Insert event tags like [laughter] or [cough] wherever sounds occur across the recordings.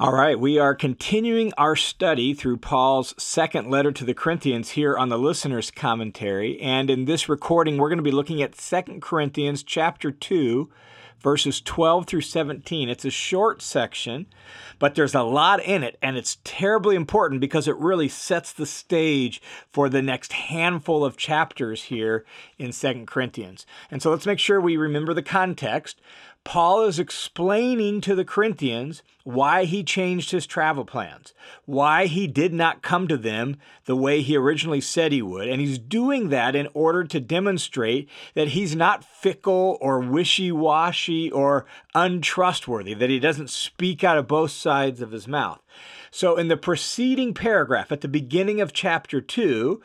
All right, we are continuing our study through Paul's second letter to the Corinthians here on the listener's commentary. And in this recording, we're going to be looking at 2 Corinthians chapter 2, verses 12 through 17. It's a short section, but there's a lot in it, and it's terribly important because it really sets the stage for the next handful of chapters here in 2 Corinthians. And so let's make sure we remember the context. Paul is explaining to the Corinthians why he changed his travel plans, why he did not come to them the way he originally said he would. And he's doing that in order to demonstrate that he's not fickle or wishy washy or untrustworthy, that he doesn't speak out of both sides of his mouth. So, in the preceding paragraph at the beginning of chapter 2,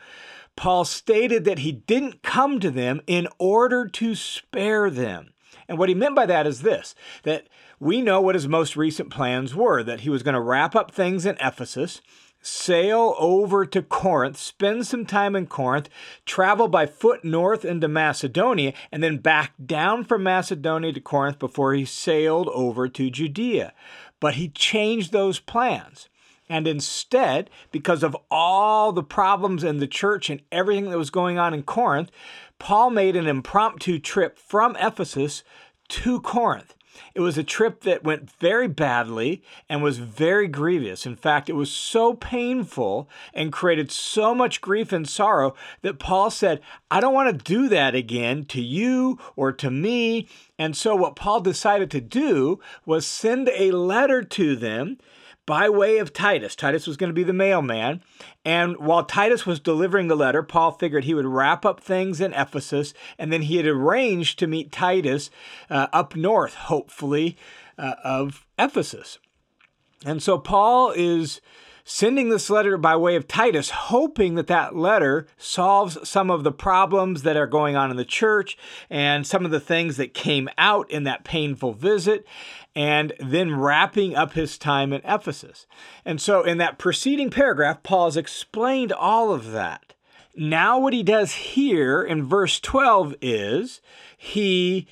Paul stated that he didn't come to them in order to spare them. And what he meant by that is this that we know what his most recent plans were that he was going to wrap up things in Ephesus, sail over to Corinth, spend some time in Corinth, travel by foot north into Macedonia, and then back down from Macedonia to Corinth before he sailed over to Judea. But he changed those plans. And instead, because of all the problems in the church and everything that was going on in Corinth, Paul made an impromptu trip from Ephesus to Corinth. It was a trip that went very badly and was very grievous. In fact, it was so painful and created so much grief and sorrow that Paul said, I don't want to do that again to you or to me. And so, what Paul decided to do was send a letter to them by way of Titus. Titus was going to be the mailman. And while Titus was delivering the letter, Paul figured he would wrap up things in Ephesus, and then he had arranged to meet Titus uh, up north, hopefully, uh, of Ephesus. And so Paul is sending this letter by way of Titus, hoping that that letter solves some of the problems that are going on in the church and some of the things that came out in that painful visit, and then wrapping up his time in Ephesus. And so, in that preceding paragraph, Paul has explained all of that. Now, what he does here in verse 12 is he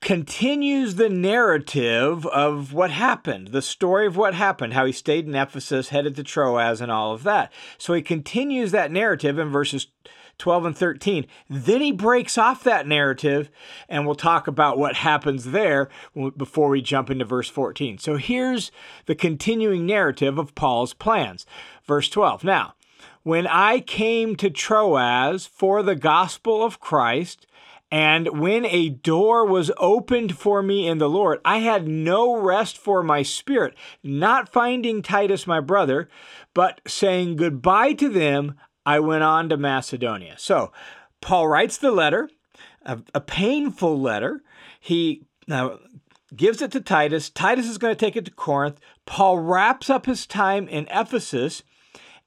continues the narrative of what happened, the story of what happened, how he stayed in Ephesus, headed to Troas, and all of that. So he continues that narrative in verses 12 and 13. Then he breaks off that narrative, and we'll talk about what happens there before we jump into verse 14. So here's the continuing narrative of Paul's plans. Verse 12. Now, when I came to Troas for the gospel of Christ, and when a door was opened for me in the Lord, I had no rest for my spirit, not finding Titus my brother, but saying goodbye to them, I went on to Macedonia. So Paul writes the letter, a, a painful letter. He now gives it to Titus. Titus is going to take it to Corinth. Paul wraps up his time in Ephesus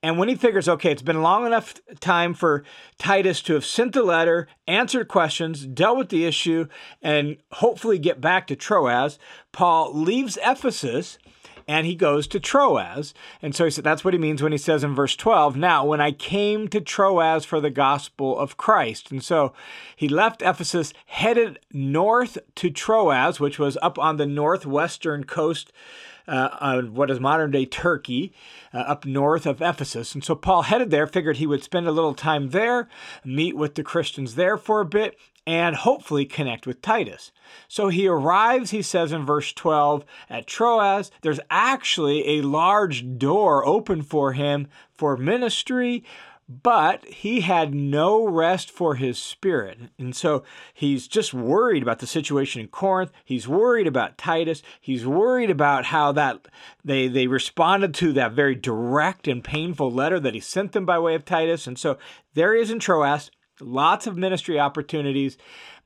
and when he figures, okay, it's been long enough time for Titus to have sent the letter, answered questions, dealt with the issue, and hopefully get back to Troas, Paul leaves Ephesus and he goes to Troas. And so he said that's what he means when he says in verse 12, Now, when I came to Troas for the gospel of Christ. And so he left Ephesus, headed north to Troas, which was up on the northwestern coast uh, what is modern day Turkey, uh, up north of Ephesus. And so Paul headed there, figured he would spend a little time there, meet with the Christians there for a bit, and hopefully connect with Titus. So he arrives, he says in verse 12, at Troas. There's actually a large door open for him for ministry, but he had no rest for his spirit. And so he's just worried about the situation in Corinth. He's worried about Titus. He's worried about how that they they responded to that very direct and painful letter that he sent them by way of Titus. And so there he is in Troas, lots of ministry opportunities,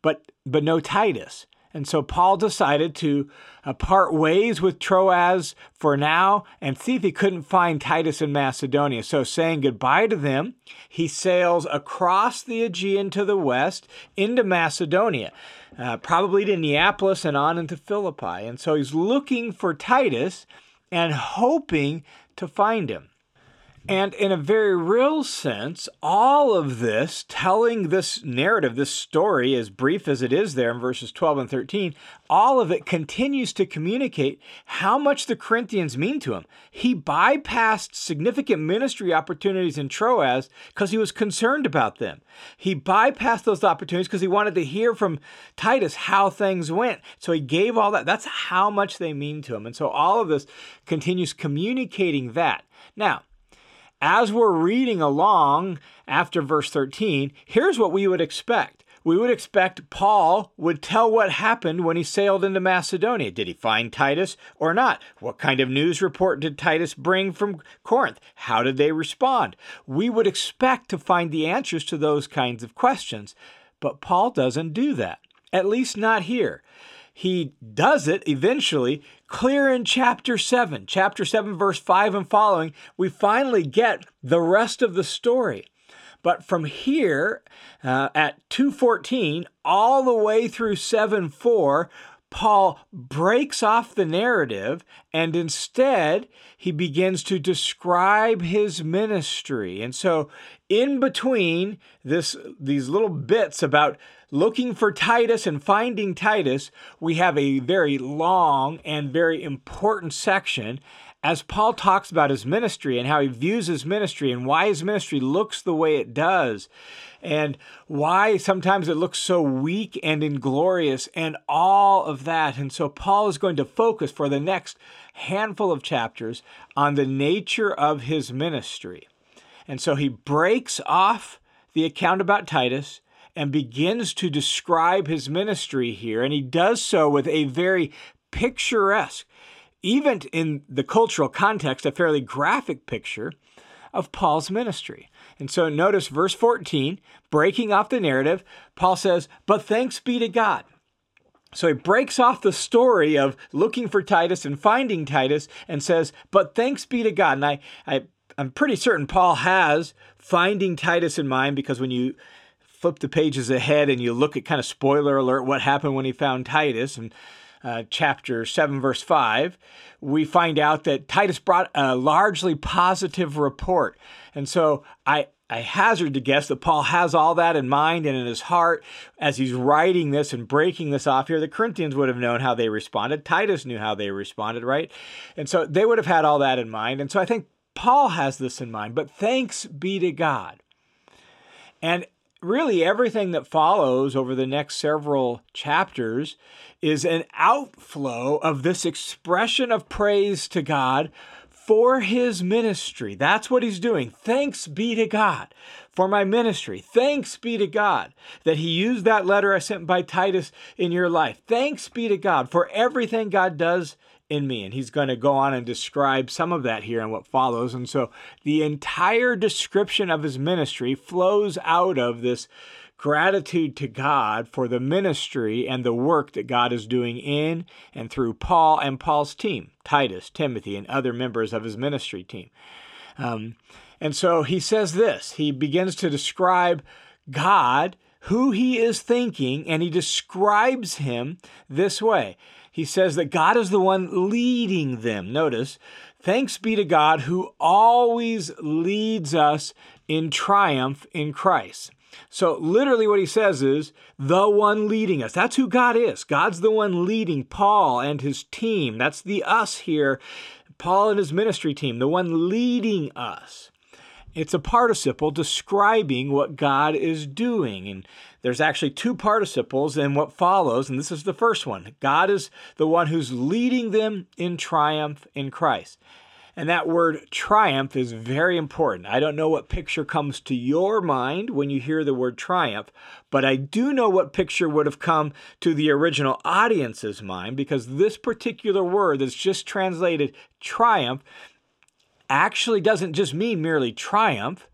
but but no Titus. And so Paul decided to uh, part ways with Troas for now and see if he couldn't find Titus in Macedonia. So, saying goodbye to them, he sails across the Aegean to the west into Macedonia, uh, probably to Neapolis and on into Philippi. And so he's looking for Titus and hoping to find him. And in a very real sense, all of this, telling this narrative, this story, as brief as it is there in verses 12 and 13, all of it continues to communicate how much the Corinthians mean to him. He bypassed significant ministry opportunities in Troas because he was concerned about them. He bypassed those opportunities because he wanted to hear from Titus how things went. So he gave all that. That's how much they mean to him. And so all of this continues communicating that. Now, as we're reading along after verse 13, here's what we would expect. We would expect Paul would tell what happened when he sailed into Macedonia. Did he find Titus or not? What kind of news report did Titus bring from Corinth? How did they respond? We would expect to find the answers to those kinds of questions, but Paul doesn't do that, at least not here he does it eventually clear in chapter 7 chapter 7 verse 5 and following we finally get the rest of the story. But from here uh, at 214 all the way through 7 4 Paul breaks off the narrative and instead he begins to describe his ministry. And so in between this these little bits about looking for Titus and finding Titus, we have a very long and very important section as Paul talks about his ministry and how he views his ministry and why his ministry looks the way it does and why sometimes it looks so weak and inglorious and all of that. And so Paul is going to focus for the next handful of chapters on the nature of his ministry. And so he breaks off the account about Titus and begins to describe his ministry here. And he does so with a very picturesque, even in the cultural context, a fairly graphic picture of Paul's ministry. And so notice verse 14, breaking off the narrative, Paul says, But thanks be to God. So he breaks off the story of looking for Titus and finding Titus and says, But thanks be to God. And I, I, I'm pretty certain Paul has finding Titus in mind because when you flip the pages ahead and you look at kind of spoiler alert what happened when he found Titus and uh, chapter 7, verse 5, we find out that Titus brought a largely positive report. And so I, I hazard to guess that Paul has all that in mind and in his heart as he's writing this and breaking this off here. The Corinthians would have known how they responded. Titus knew how they responded, right? And so they would have had all that in mind. And so I think Paul has this in mind. But thanks be to God. And really everything that follows over the next several chapters is an outflow of this expression of praise to God for his ministry. That's what he's doing. Thanks be to God for my ministry. Thanks be to God that he used that letter I sent by Titus in your life. Thanks be to God for everything God does in me. And he's going to go on and describe some of that here in what follows. And so the entire description of his ministry flows out of this gratitude to God for the ministry and the work that God is doing in and through Paul and Paul's team, Titus, Timothy, and other members of his ministry team. Um, and so he says this he begins to describe God, who he is thinking, and he describes him this way he says that God is the one leading them. Notice, thanks be to God who always leads us in triumph in Christ. So, literally, what he says is the one leading us. That's who God is. God's the one leading Paul and his team. That's the us here, Paul and his ministry team, the one leading us. It's a participle describing what God is doing. And there's actually two participles in what follows, and this is the first one. God is the one who's leading them in triumph in Christ. And that word triumph is very important. I don't know what picture comes to your mind when you hear the word triumph, but I do know what picture would have come to the original audience's mind because this particular word that's just translated triumph actually doesn't just mean merely triumph,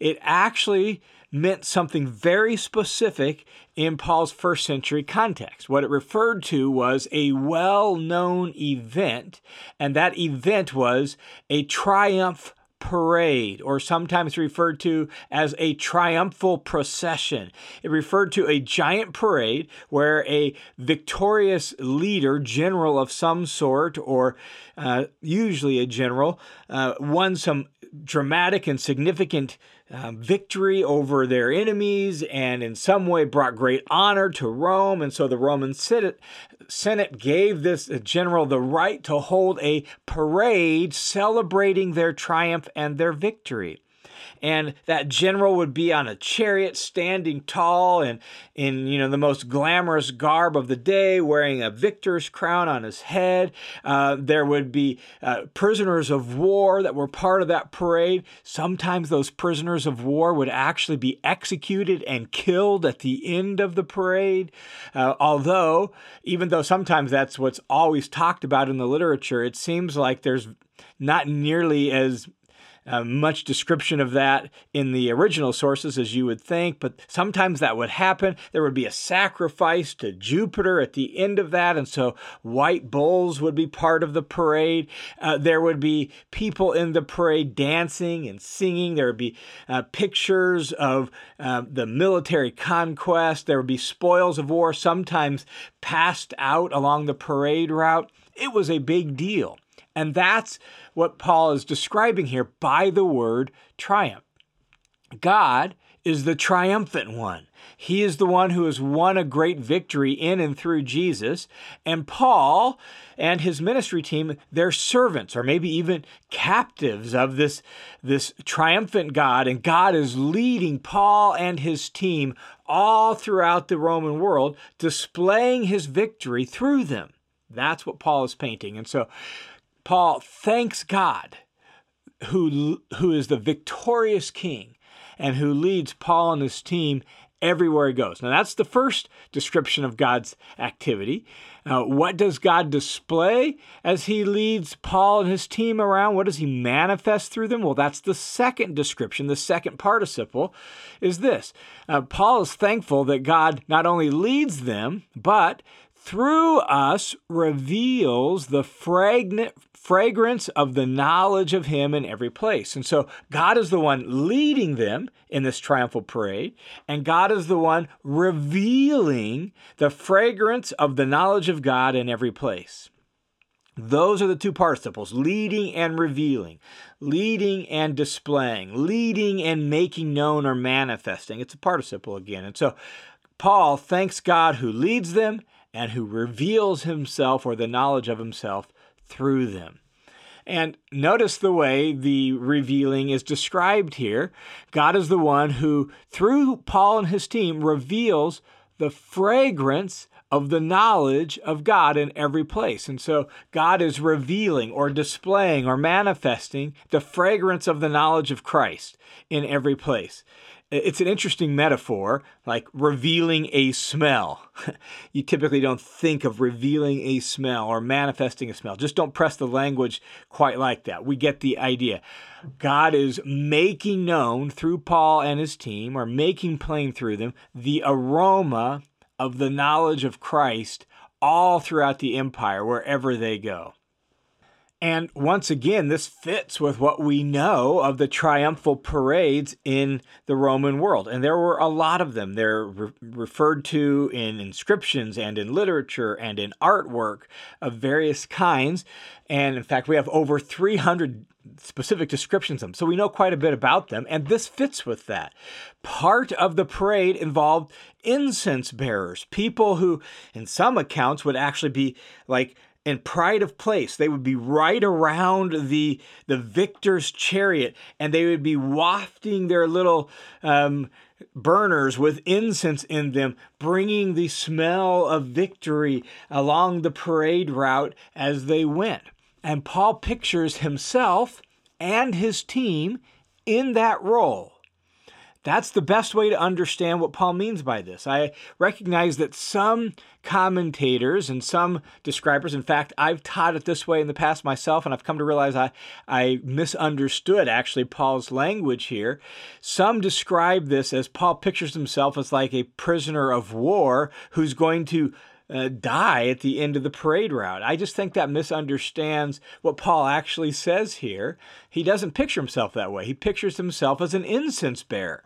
it actually meant something very specific in Paul's first century context. What it referred to was a well known event, and that event was a triumph parade, or sometimes referred to as a triumphal procession. It referred to a giant parade where a victorious leader, general of some sort, or uh, usually a general, uh, won some dramatic and significant um, victory over their enemies and in some way brought great honor to Rome. And so the Roman Senate, Senate gave this general the right to hold a parade celebrating their triumph and their victory and that general would be on a chariot standing tall and in you know the most glamorous garb of the day wearing a victor's crown on his head. Uh, there would be uh, prisoners of war that were part of that parade. Sometimes those prisoners of war would actually be executed and killed at the end of the parade. Uh, although even though sometimes that's what's always talked about in the literature it seems like there's not nearly as uh, much description of that in the original sources as you would think, but sometimes that would happen. There would be a sacrifice to Jupiter at the end of that, and so white bulls would be part of the parade. Uh, there would be people in the parade dancing and singing. There would be uh, pictures of uh, the military conquest. There would be spoils of war, sometimes passed out along the parade route. It was a big deal. And that's what Paul is describing here by the word triumph. God is the triumphant one. He is the one who has won a great victory in and through Jesus. And Paul and his ministry team, they're servants or maybe even captives of this, this triumphant God. And God is leading Paul and his team all throughout the Roman world, displaying his victory through them. That's what Paul is painting. And so Paul thanks God who, who is the victorious king and who leads Paul and his team everywhere he goes. Now, that's the first description of God's activity. Uh, what does God display as he leads Paul and his team around? What does he manifest through them? Well, that's the second description. The second participle is this uh, Paul is thankful that God not only leads them, but through us reveals the fragrant, fragrance of the knowledge of Him in every place. And so God is the one leading them in this triumphal parade, and God is the one revealing the fragrance of the knowledge of God in every place. Those are the two participles leading and revealing, leading and displaying, leading and making known or manifesting. It's a participle again. And so Paul thanks God who leads them and who reveals himself or the knowledge of himself through them. And notice the way the revealing is described here. God is the one who, through Paul and his team, reveals the fragrance of the knowledge of God in every place. And so God is revealing or displaying or manifesting the fragrance of the knowledge of Christ in every place. It's an interesting metaphor, like revealing a smell. [laughs] you typically don't think of revealing a smell or manifesting a smell. Just don't press the language quite like that. We get the idea. God is making known through Paul and his team, or making plain through them, the aroma of the knowledge of Christ all throughout the empire, wherever they go. And once again, this fits with what we know of the triumphal parades in the Roman world. And there were a lot of them. They're re- referred to in inscriptions and in literature and in artwork of various kinds. And in fact, we have over 300 specific descriptions of them. So we know quite a bit about them. And this fits with that. Part of the parade involved incense bearers, people who, in some accounts, would actually be like in pride of place. They would be right around the the victor's chariot, and they would be wafting their little um, burners with incense in them, bringing the smell of victory along the parade route as they went. And Paul pictures himself and his team in that role. That's the best way to understand what Paul means by this. I recognize that some commentators and some describers, in fact, I've taught it this way in the past myself, and I've come to realize I, I misunderstood actually Paul's language here. Some describe this as Paul pictures himself as like a prisoner of war who's going to uh, die at the end of the parade route. I just think that misunderstands what Paul actually says here. He doesn't picture himself that way. He pictures himself as an incense bearer.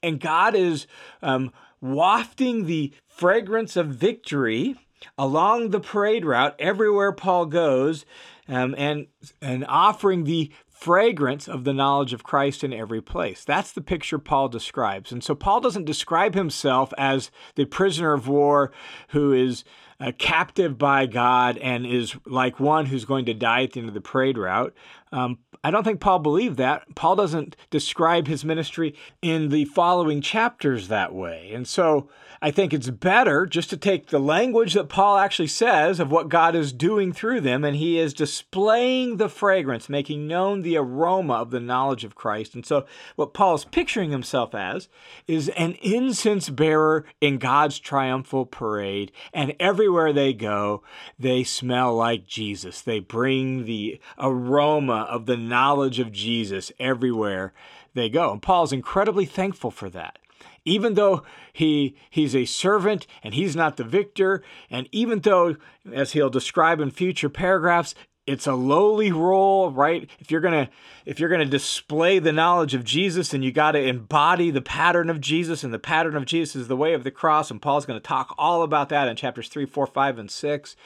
And God is um, wafting the fragrance of victory along the parade route everywhere Paul goes. um, and and offering the fragrance of the knowledge of Christ in every place. That's the picture Paul describes. And so Paul doesn't describe himself as the prisoner of war who is uh, captive by God and is like one who's going to die at the end of the parade route. Um, I don't think Paul believed that. Paul doesn't describe his ministry in the following chapters that way. And so I think it's better just to take the language that Paul actually says of what God is doing through them, and he is displaying the fragrance, making known the aroma of the knowledge of Christ. And so what Paul is picturing himself as is an incense bearer in God's triumphal parade, and everywhere they go, they smell like Jesus. They bring the aroma of the knowledge of Jesus everywhere they go. And Paul's incredibly thankful for that. Even though he he's a servant and he's not the victor, and even though, as he'll describe in future paragraphs, it's a lowly role, right? If you're gonna if you're gonna display the knowledge of Jesus, and you got to embody the pattern of Jesus, and the pattern of Jesus is the way of the cross, and Paul's to talk all about that in chapters three, four, five, and six.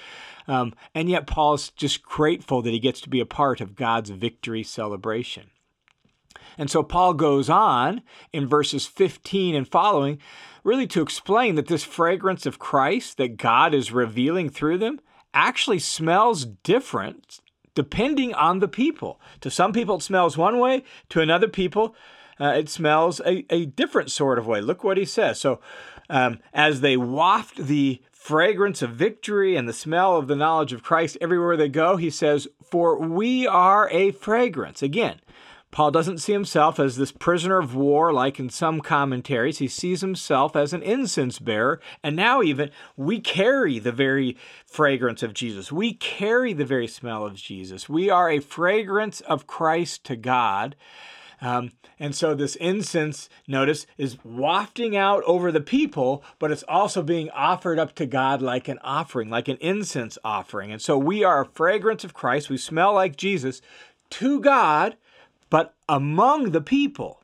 Um, and yet, Paul's just grateful that he gets to be a part of God's victory celebration. And so Paul goes on in verses 15 and following, really to explain that this fragrance of Christ that God is revealing through them actually smells different depending on the people. To some people, it smells one way, to another people, uh, it smells a, a different sort of way. Look what he says. So, um, as they waft the fragrance of victory and the smell of the knowledge of Christ everywhere they go, he says, For we are a fragrance. Again, Paul doesn't see himself as this prisoner of war like in some commentaries. He sees himself as an incense bearer. And now, even, we carry the very fragrance of Jesus. We carry the very smell of Jesus. We are a fragrance of Christ to God. Um, and so this incense, notice, is wafting out over the people, but it's also being offered up to God like an offering, like an incense offering. And so we are a fragrance of Christ. We smell like Jesus to God, but among the people.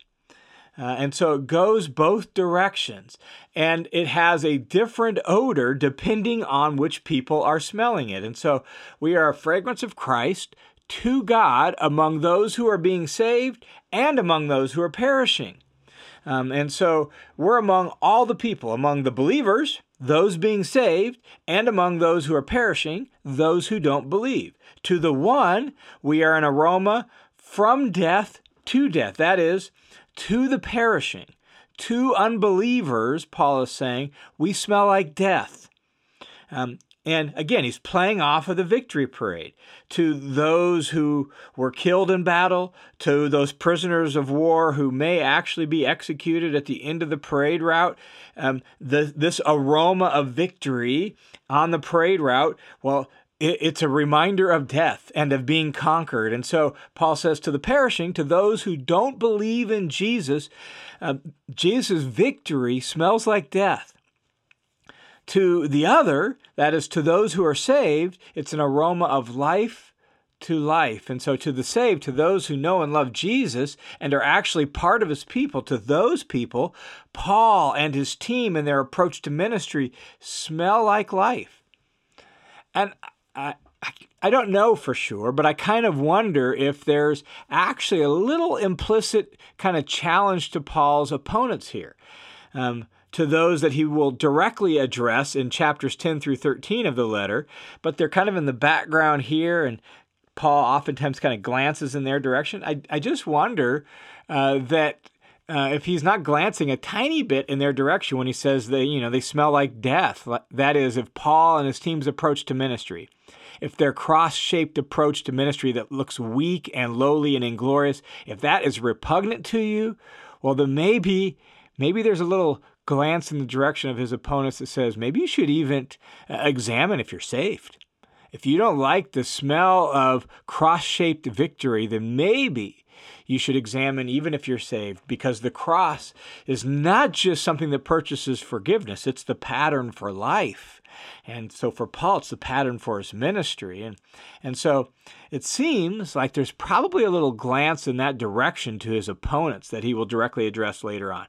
Uh, and so it goes both directions. And it has a different odor depending on which people are smelling it. And so we are a fragrance of Christ to God among those who are being saved and among those who are perishing. Um, and so we're among all the people, among the believers, those being saved, and among those who are perishing, those who don't believe. To the one, we are an aroma from death to death. That is, to the perishing. To unbelievers, Paul is saying, we smell like death. Um, and again, he's playing off of the victory parade to those who were killed in battle, to those prisoners of war who may actually be executed at the end of the parade route. Um, the, this aroma of victory on the parade route, well, it's a reminder of death and of being conquered. And so Paul says to the perishing, to those who don't believe in Jesus, uh, Jesus' victory smells like death. To the other, that is, to those who are saved, it's an aroma of life to life. And so, to the saved, to those who know and love Jesus and are actually part of his people, to those people, Paul and his team and their approach to ministry smell like life. And I, I don't know for sure, but I kind of wonder if there's actually a little implicit kind of challenge to Paul's opponents here. Um, to those that he will directly address in chapters 10 through 13 of the letter, but they're kind of in the background here, and Paul oftentimes kind of glances in their direction. I, I just wonder uh, that. Uh, if he's not glancing a tiny bit in their direction when he says they, you know, they smell like death, that is, if Paul and his team's approach to ministry, if their cross-shaped approach to ministry that looks weak and lowly and inglorious, if that is repugnant to you, well, then maybe, maybe there's a little glance in the direction of his opponents that says maybe you should even uh, examine if you're saved. If you don't like the smell of cross shaped victory, then maybe you should examine even if you're saved, because the cross is not just something that purchases forgiveness, it's the pattern for life. And so for Paul, it's the pattern for his ministry. And, and so it seems like there's probably a little glance in that direction to his opponents that he will directly address later on.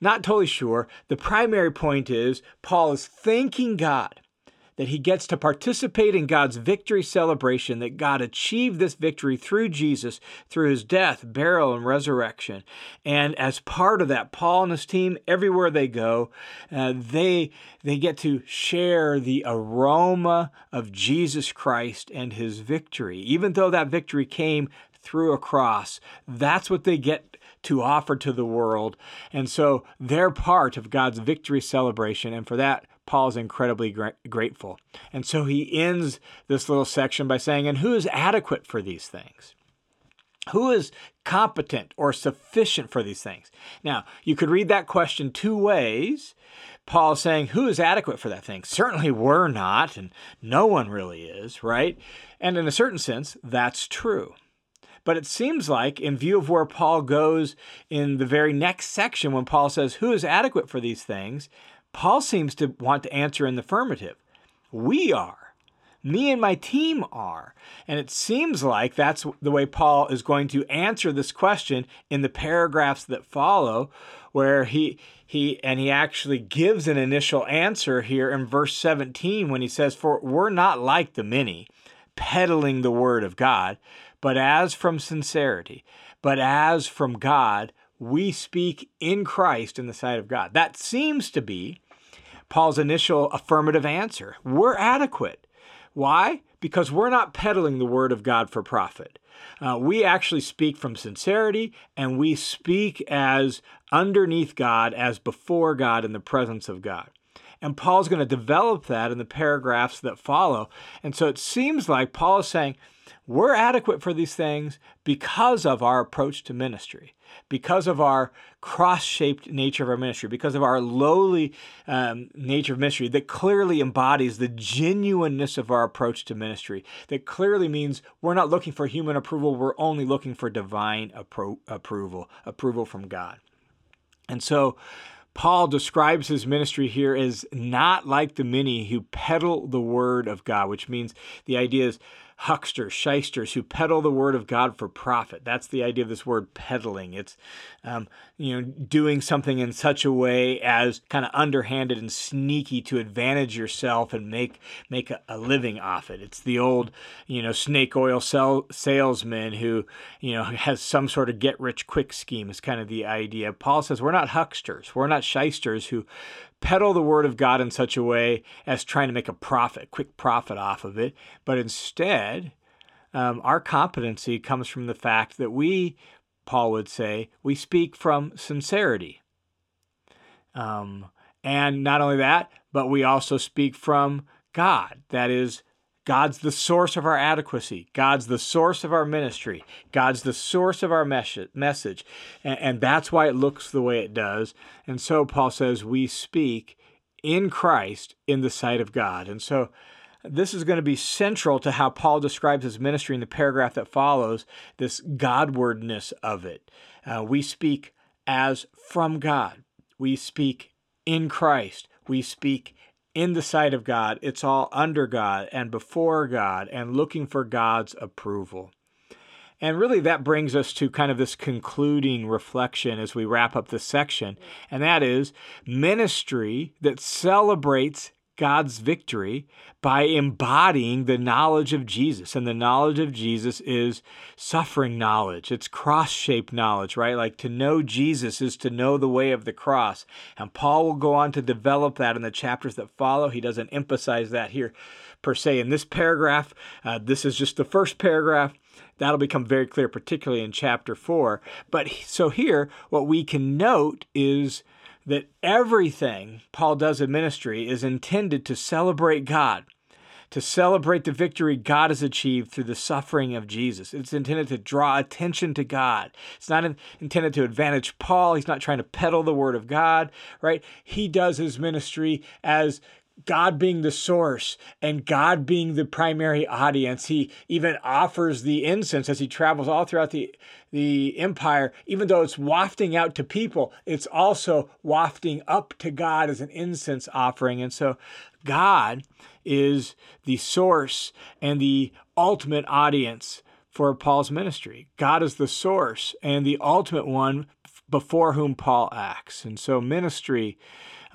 Not totally sure. The primary point is Paul is thanking God that he gets to participate in God's victory celebration, that God achieved this victory through Jesus, through his death, burial, and resurrection. And as part of that, Paul and his team, everywhere they go, uh, they, they get to share the aroma of Jesus Christ and his victory. Even though that victory came through a cross, that's what they get to offer to the world. And so they're part of God's victory celebration. And for that, Paul is incredibly gra- grateful. And so he ends this little section by saying, And who is adequate for these things? Who is competent or sufficient for these things? Now, you could read that question two ways. Paul is saying, Who is adequate for that thing? Certainly we're not, and no one really is, right? And in a certain sense, that's true. But it seems like, in view of where Paul goes in the very next section, when Paul says, Who is adequate for these things? Paul seems to want to answer in the affirmative. We are. Me and my team are. And it seems like that's the way Paul is going to answer this question in the paragraphs that follow, where he he and he actually gives an initial answer here in verse 17 when he says, For we're not like the many, peddling the word of God, but as from sincerity, but as from God, we speak in Christ in the sight of God. That seems to be Paul's initial affirmative answer. We're adequate. Why? Because we're not peddling the word of God for profit. Uh, we actually speak from sincerity and we speak as underneath God, as before God, in the presence of God. And Paul's going to develop that in the paragraphs that follow. And so it seems like Paul is saying, we're adequate for these things because of our approach to ministry, because of our cross shaped nature of our ministry, because of our lowly um, nature of ministry that clearly embodies the genuineness of our approach to ministry, that clearly means we're not looking for human approval, we're only looking for divine appro- approval, approval from God. And so, Paul describes his ministry here as not like the many who peddle the word of God, which means the idea is hucksters, shysters who peddle the word of God for profit. That's the idea of this word peddling. It's, um, you know, doing something in such a way as kind of underhanded and sneaky to advantage yourself and make make a, a living off it. It's the old, you know, snake oil sell, salesman who, you know, has some sort of get rich quick scheme. Is kind of the idea. Paul says we're not hucksters. We're not shysters who peddle the word of God in such a way as trying to make a profit, quick profit off of it, but instead, um, our competency comes from the fact that we, Paul would say, we speak from sincerity. Um, and not only that, but we also speak from God. That is, God's the source of our adequacy. God's the source of our ministry. God's the source of our message. And, that's why it looks the way it does. And so Paul says we speak in Christ in the sight of God. And so this is going to be central to how Paul describes his ministry in the paragraph that follows this Godwardness of it. Uh, we speak as from God, we speak in Christ, we speak in the sight of God. It's all under God and before God and looking for God's approval. And really, that brings us to kind of this concluding reflection as we wrap up this section, and that is ministry that celebrates God's victory by embodying the knowledge of Jesus. And the knowledge of Jesus is suffering knowledge. It's cross shaped knowledge, right? Like to know Jesus is to know the way of the cross. And Paul will go on to develop that in the chapters that follow. He doesn't emphasize that here per se in this paragraph. Uh, this is just the first paragraph. That'll become very clear, particularly in chapter four. But so here, what we can note is that everything Paul does in ministry is intended to celebrate God, to celebrate the victory God has achieved through the suffering of Jesus. It's intended to draw attention to God. It's not intended to advantage Paul. He's not trying to peddle the word of God, right? He does his ministry as God being the source and God being the primary audience. He even offers the incense as he travels all throughout the, the empire. Even though it's wafting out to people, it's also wafting up to God as an incense offering. And so God is the source and the ultimate audience for Paul's ministry. God is the source and the ultimate one before whom Paul acts. And so, ministry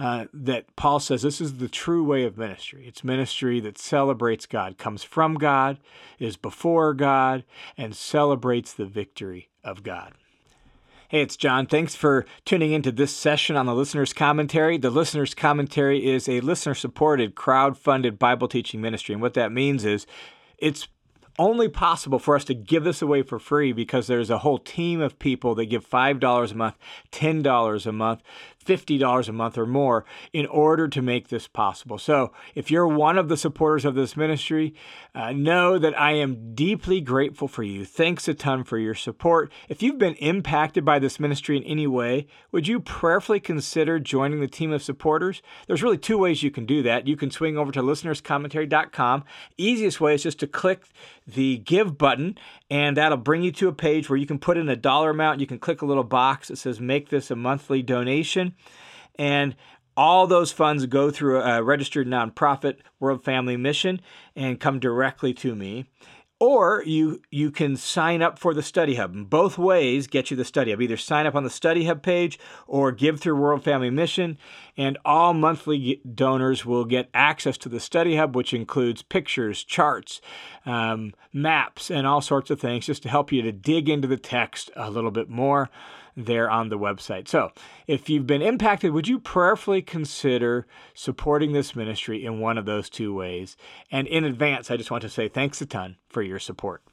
uh, that Paul says this is the true way of ministry. It's ministry that celebrates God, comes from God, is before God, and celebrates the victory of God. Hey, it's John. Thanks for tuning into this session on the Listener's Commentary. The Listener's Commentary is a listener supported, crowd funded Bible teaching ministry. And what that means is it's only possible for us to give this away for free because there's a whole team of people that give $5 a month, $10 a month, $50 a month or more in order to make this possible. So, if you're one of the supporters of this ministry, uh, know that I am deeply grateful for you. Thanks a ton for your support. If you've been impacted by this ministry in any way, would you prayerfully consider joining the team of supporters? There's really two ways you can do that. You can swing over to listenerscommentary.com. Easiest way is just to click the give button and that'll bring you to a page where you can put in a dollar amount. You can click a little box that says make this a monthly donation and all those funds go through a registered nonprofit, World Family Mission, and come directly to me. Or you you can sign up for the Study Hub. Both ways get you the Study Hub. Either sign up on the Study Hub page or give through World Family Mission, and all monthly donors will get access to the Study Hub, which includes pictures, charts, um, maps, and all sorts of things, just to help you to dig into the text a little bit more there on the website. So, if you've been impacted, would you prayerfully consider supporting this ministry in one of those two ways? And in advance, I just want to say thanks a ton for your support.